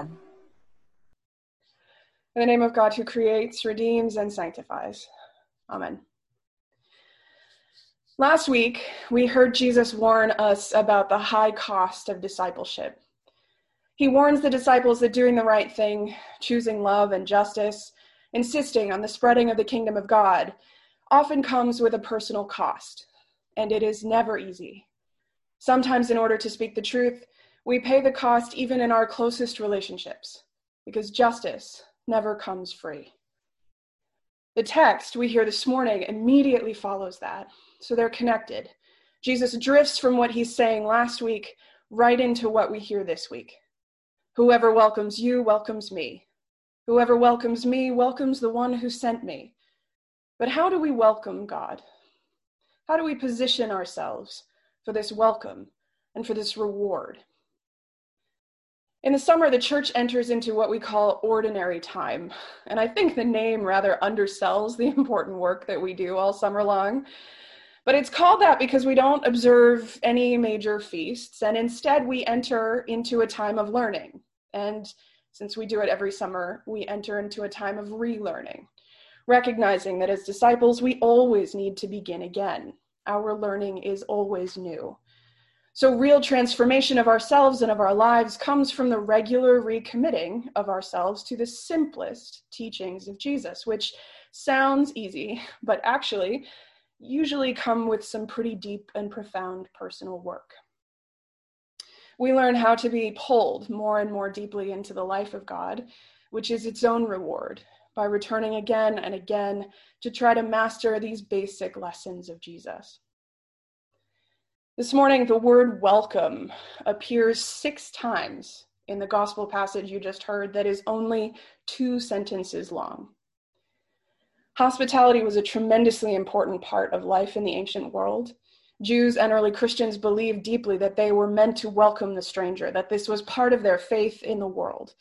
In the name of God who creates, redeems, and sanctifies. Amen. Last week, we heard Jesus warn us about the high cost of discipleship. He warns the disciples that doing the right thing, choosing love and justice, insisting on the spreading of the kingdom of God, often comes with a personal cost, and it is never easy. Sometimes, in order to speak the truth, we pay the cost even in our closest relationships, because justice never comes free. The text we hear this morning immediately follows that, so they're connected. Jesus drifts from what he's saying last week right into what we hear this week. Whoever welcomes you welcomes me. Whoever welcomes me welcomes the one who sent me. But how do we welcome God? How do we position ourselves for this welcome and for this reward? In the summer, the church enters into what we call ordinary time. And I think the name rather undersells the important work that we do all summer long. But it's called that because we don't observe any major feasts, and instead we enter into a time of learning. And since we do it every summer, we enter into a time of relearning, recognizing that as disciples, we always need to begin again. Our learning is always new. So, real transformation of ourselves and of our lives comes from the regular recommitting of ourselves to the simplest teachings of Jesus, which sounds easy, but actually usually come with some pretty deep and profound personal work. We learn how to be pulled more and more deeply into the life of God, which is its own reward, by returning again and again to try to master these basic lessons of Jesus. This morning, the word welcome appears six times in the gospel passage you just heard, that is only two sentences long. Hospitality was a tremendously important part of life in the ancient world. Jews and early Christians believed deeply that they were meant to welcome the stranger, that this was part of their faith in the world.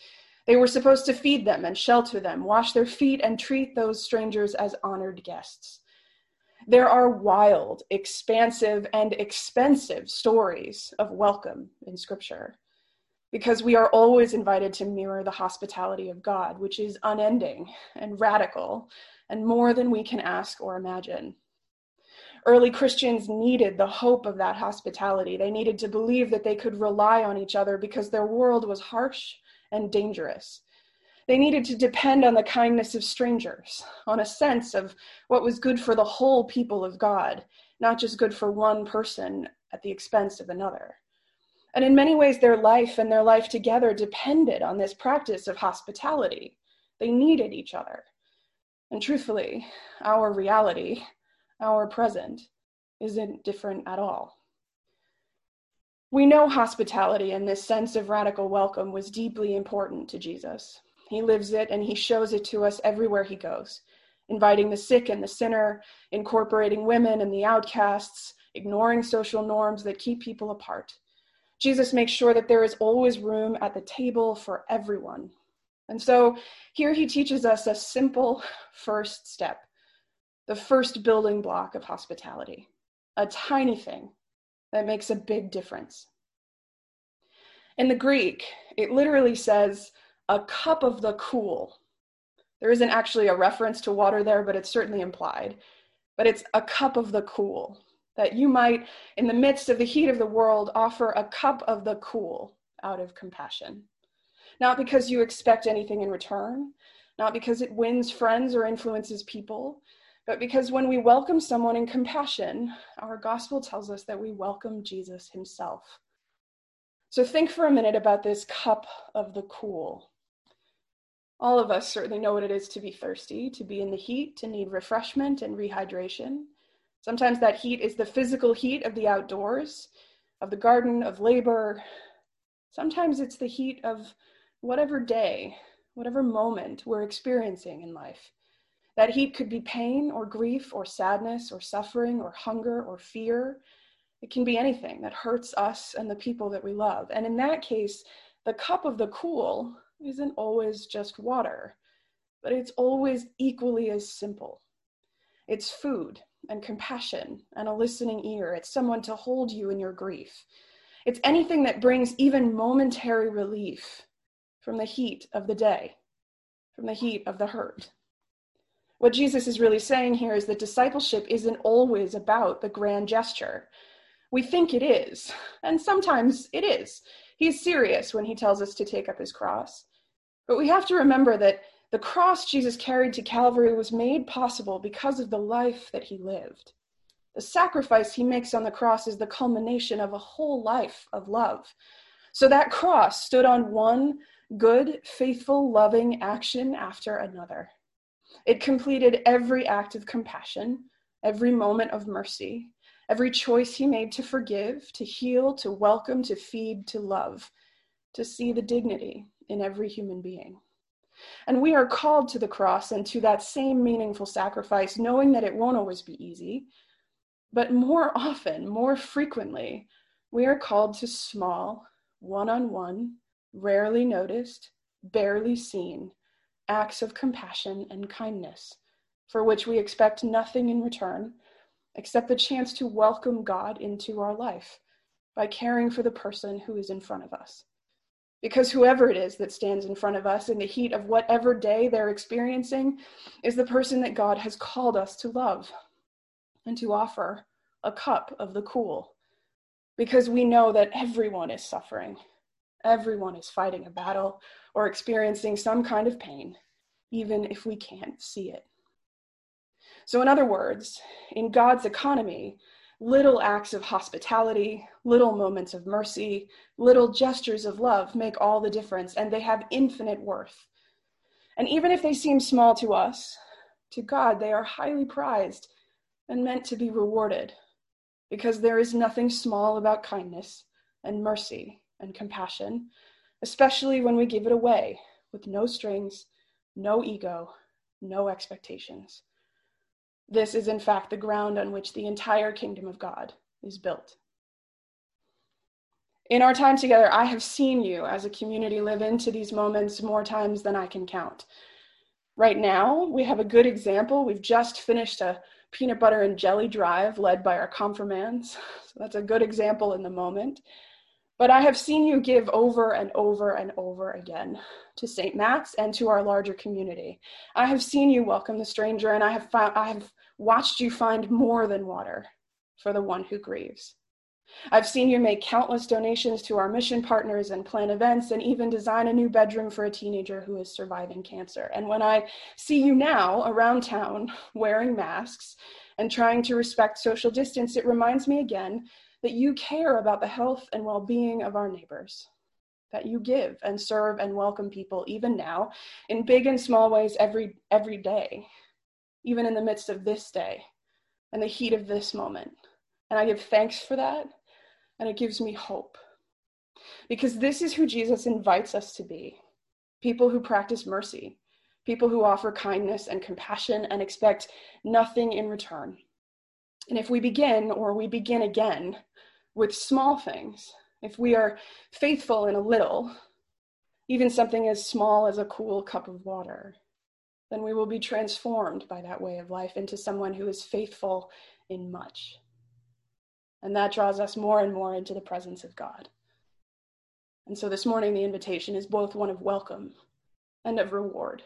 They were supposed to feed them and shelter them, wash their feet, and treat those strangers as honored guests. There are wild, expansive, and expensive stories of welcome in Scripture because we are always invited to mirror the hospitality of God, which is unending and radical and more than we can ask or imagine. Early Christians needed the hope of that hospitality. They needed to believe that they could rely on each other because their world was harsh and dangerous. They needed to depend on the kindness of strangers, on a sense of what was good for the whole people of God, not just good for one person at the expense of another. And in many ways, their life and their life together depended on this practice of hospitality. They needed each other. And truthfully, our reality, our present, isn't different at all. We know hospitality and this sense of radical welcome was deeply important to Jesus. He lives it and he shows it to us everywhere he goes, inviting the sick and the sinner, incorporating women and the outcasts, ignoring social norms that keep people apart. Jesus makes sure that there is always room at the table for everyone. And so here he teaches us a simple first step, the first building block of hospitality, a tiny thing that makes a big difference. In the Greek, it literally says, a cup of the cool. There isn't actually a reference to water there, but it's certainly implied. But it's a cup of the cool, that you might, in the midst of the heat of the world, offer a cup of the cool out of compassion. Not because you expect anything in return, not because it wins friends or influences people, but because when we welcome someone in compassion, our gospel tells us that we welcome Jesus himself. So think for a minute about this cup of the cool. All of us certainly know what it is to be thirsty, to be in the heat, to need refreshment and rehydration. Sometimes that heat is the physical heat of the outdoors, of the garden, of labor. Sometimes it's the heat of whatever day, whatever moment we're experiencing in life. That heat could be pain or grief or sadness or suffering or hunger or fear. It can be anything that hurts us and the people that we love. And in that case, the cup of the cool isn't always just water, but it's always equally as simple. It's food and compassion and a listening ear. It's someone to hold you in your grief. It's anything that brings even momentary relief from the heat of the day, from the heat of the hurt. What Jesus is really saying here is that discipleship isn't always about the grand gesture. We think it is, and sometimes it is. He's serious when he tells us to take up his cross. But we have to remember that the cross Jesus carried to Calvary was made possible because of the life that he lived. The sacrifice he makes on the cross is the culmination of a whole life of love. So that cross stood on one good, faithful, loving action after another. It completed every act of compassion, every moment of mercy, every choice he made to forgive, to heal, to welcome, to feed, to love, to see the dignity in every human being. And we are called to the cross and to that same meaningful sacrifice, knowing that it won't always be easy. But more often, more frequently, we are called to small, one on one, rarely noticed, barely seen acts of compassion and kindness, for which we expect nothing in return except the chance to welcome God into our life by caring for the person who is in front of us. Because whoever it is that stands in front of us in the heat of whatever day they're experiencing is the person that God has called us to love and to offer a cup of the cool. Because we know that everyone is suffering, everyone is fighting a battle or experiencing some kind of pain, even if we can't see it. So, in other words, in God's economy, little acts of hospitality, little moments of mercy, little gestures of love make all the difference, and they have infinite worth. And even if they seem small to us, to God, they are highly prized and meant to be rewarded, because there is nothing small about kindness and mercy and compassion, especially when we give it away with no strings, no ego, no expectations. This is, in fact, the ground on which the entire kingdom of God is built. In our time together, I have seen you as a community live into these moments more times than I can count. Right now, we have a good example. We've just finished a peanut butter and jelly drive led by our confirmands. So that's a good example in the moment. But I have seen you give over and over and over again to St. Matt's and to our larger community. I have seen you welcome the stranger, and I have found, I have watched you find more than water for the one who grieves. I've seen you make countless donations to our mission partners and plan events and even design a new bedroom for a teenager who is surviving cancer. And when I see you now around town wearing masks and trying to respect social distance, it reminds me again that you care about the health and well being of our neighbors, that you give and serve and welcome people even now in big and small ways every, every day, even in the midst of this day and the heat of this moment. And I give thanks for that, and it gives me hope. Because this is who Jesus invites us to be people who practice mercy, people who offer kindness and compassion and expect nothing in return. And if we begin, or we begin again, with small things, if we are faithful in a little, even something as small as a cool cup of water, then we will be transformed by that way of life into someone who is faithful in much. And that draws us more and more into the presence of God. And so this morning, the invitation is both one of welcome and of reward.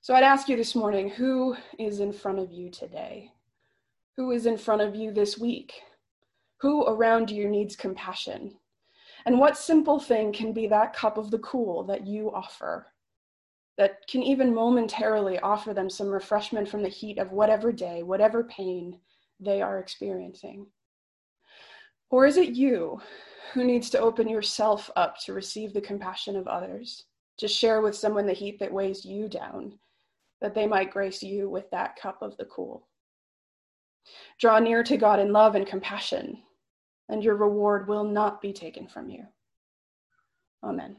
So I'd ask you this morning who is in front of you today? Who is in front of you this week? Who around you needs compassion? And what simple thing can be that cup of the cool that you offer? That can even momentarily offer them some refreshment from the heat of whatever day, whatever pain they are experiencing? Or is it you who needs to open yourself up to receive the compassion of others, to share with someone the heat that weighs you down, that they might grace you with that cup of the cool? Draw near to God in love and compassion, and your reward will not be taken from you. Amen.